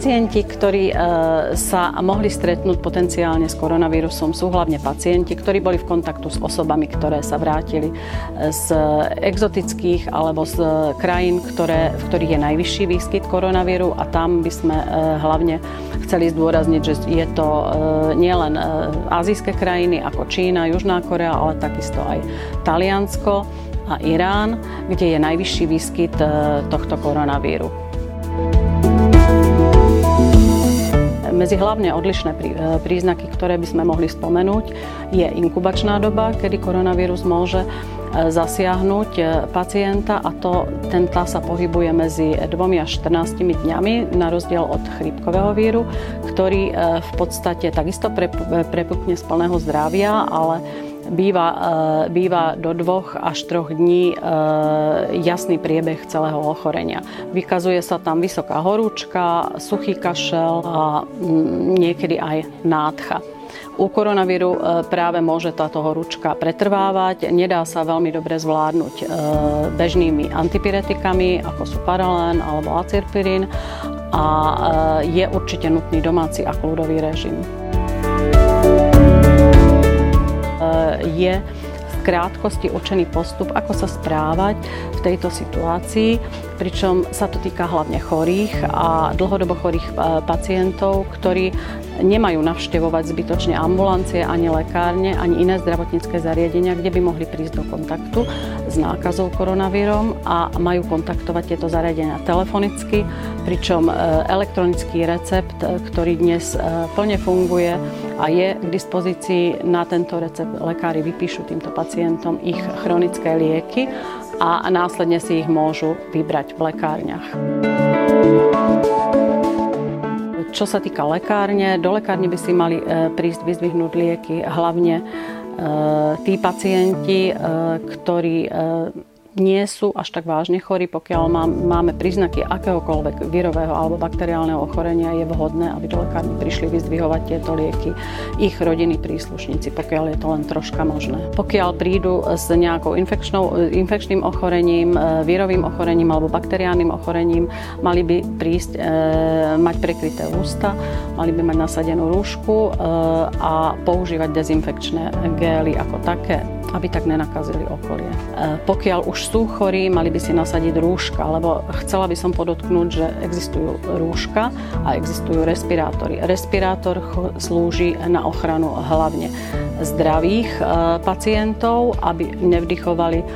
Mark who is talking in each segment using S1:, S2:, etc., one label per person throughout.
S1: Pacienti, ktorí e, sa mohli stretnúť potenciálne s koronavírusom, sú hlavne pacienti, ktorí boli v kontaktu s osobami, ktoré sa vrátili z exotických alebo z krajín, ktoré, v ktorých je najvyšší výskyt koronavíru a tam by sme hlavne chceli zdôrazniť, že je to nielen azijské krajiny ako Čína, Južná Korea, ale takisto aj Taliansko a Irán, kde je najvyšší výskyt tohto koronavíru. Medzi hlavne odlišné e, príznaky, ktoré by sme mohli spomenúť, je inkubačná doba, kedy koronavírus môže e, zasiahnuť e, pacienta a to, ten tá sa pohybuje medzi 2 až 14 dňami, na rozdiel od chrípkového víru, ktorý v podstate takisto prepukne z plného zdravia, ale býva, e, býva do dvoch až troch dní e, jasný priebeh celého ochorenia. Vykazuje sa tam vysoká horúčka, suchý kašel a niekedy aj nádcha. U koronavíru e, práve môže táto horúčka pretrvávať. Nedá sa veľmi dobre zvládnuť bežnými antipiretikami, ako sú paralén alebo acirpirín a je určite nutný domáci a kľudový režim krátkosti určený postup, ako sa správať v tejto situácii, pričom sa to týka hlavne chorých a dlhodobo chorých e, pacientov, ktorí nemajú navštevovať zbytočne ambulancie, ani lekárne, ani iné zdravotnícke zariadenia, kde by mohli prísť do kontaktu s nákazou koronavírom a majú kontaktovať tieto zariadenia telefonicky, pričom e, elektronický recept, e, ktorý dnes plne funguje, a je k dispozícii na tento recept lekári vypíšu týmto pacientom ich chronické lieky a následne si ich môžu vybrať v lekárniach. Čo sa týka lekárne, do lekárne by si mali e, prísť vyzvihnúť lieky hlavne e, tí pacienti, e, ktorí nie sú až tak vážne chorí, pokiaľ máme príznaky akéhokoľvek vírového alebo bakteriálneho ochorenia, je vhodné, aby do lekárny prišli vyzdvihovať tieto lieky ich rodiny príslušníci, pokiaľ je to len troška možné. Pokiaľ prídu s nejakou infekčným ochorením, e, vírovým ochorením alebo bakteriálnym ochorením, mali by prísť, e, mať prekryté ústa, mali by mať nasadenú rúšku e, a používať dezinfekčné gély ako také aby tak nenakazili okolie. E, pokiaľ už sú chorí, mali by si nasadiť rúška, lebo chcela by som podotknúť, že existujú rúška a existujú respirátory. Respirátor slúži na ochranu hlavne zdravých e, pacientov, aby nevdychovali e,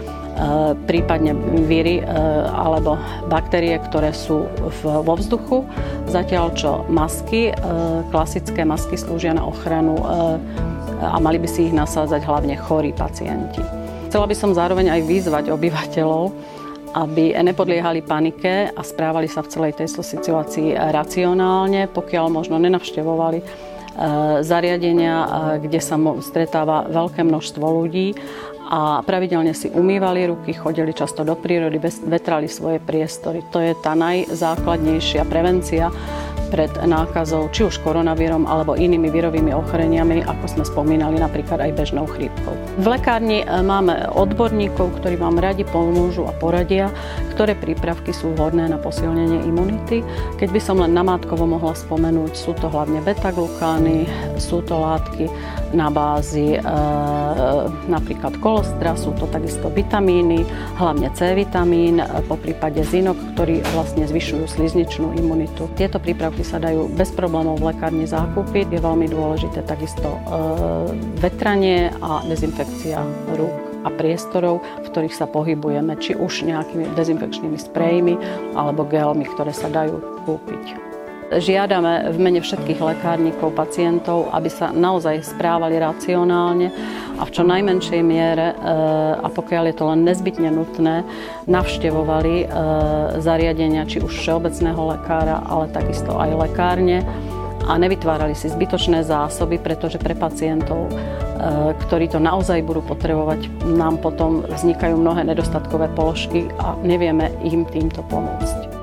S1: prípadne víry alebo baktérie, ktoré sú vo vzduchu. Zatiaľ čo masky, klasické masky slúžia na ochranu a mali by si ich nasádzať hlavne chorí pacienti. Chcela by som zároveň aj vyzvať obyvateľov, aby nepodliehali panike a správali sa v celej tejto situácii racionálne, pokiaľ možno nenavštevovali e, zariadenia, e, kde sa stretáva veľké množstvo ľudí a pravidelne si umývali ruky, chodili často do prírody, vetrali svoje priestory. To je tá najzákladnejšia prevencia pred nákazou či už koronavírom alebo inými vírovými ochoreniami, ako sme spomínali napríklad aj bežnou chrípkou. V lekárni e, máme odborníkov, ktorí vám radi pomôžu a poradia, ktoré prípravky sú vhodné na posilnenie imunity. Keď by som len namátkovo mohla spomenúť, sú to hlavne beta-glukány, sú to látky na bázi e, napríklad kolostra, sú to takisto vitamíny, hlavne C vitamín, e, po prípade zinok, ktorí vlastne zvyšujú slizničnú imunitu. Tieto prípravky sa dajú bez problémov v lekárni zakúpiť. Je veľmi dôležité takisto e, vetranie a dezinfekcia rúk a priestorov, v ktorých sa pohybujeme, či už nejakými dezinfekčnými sprejmi alebo gelmi, ktoré sa dajú kúpiť. Žiadame v mene všetkých lekárnikov, pacientov, aby sa naozaj správali racionálne a v čo najmenšej miere, e, a pokiaľ je to len nezbytne nutné, navštevovali e, zariadenia či už všeobecného lekára, ale takisto aj lekárne a nevytvárali si zbytočné zásoby, pretože pre pacientov, e, ktorí to naozaj budú potrebovať, nám potom vznikajú mnohé nedostatkové položky a nevieme im týmto pomôcť.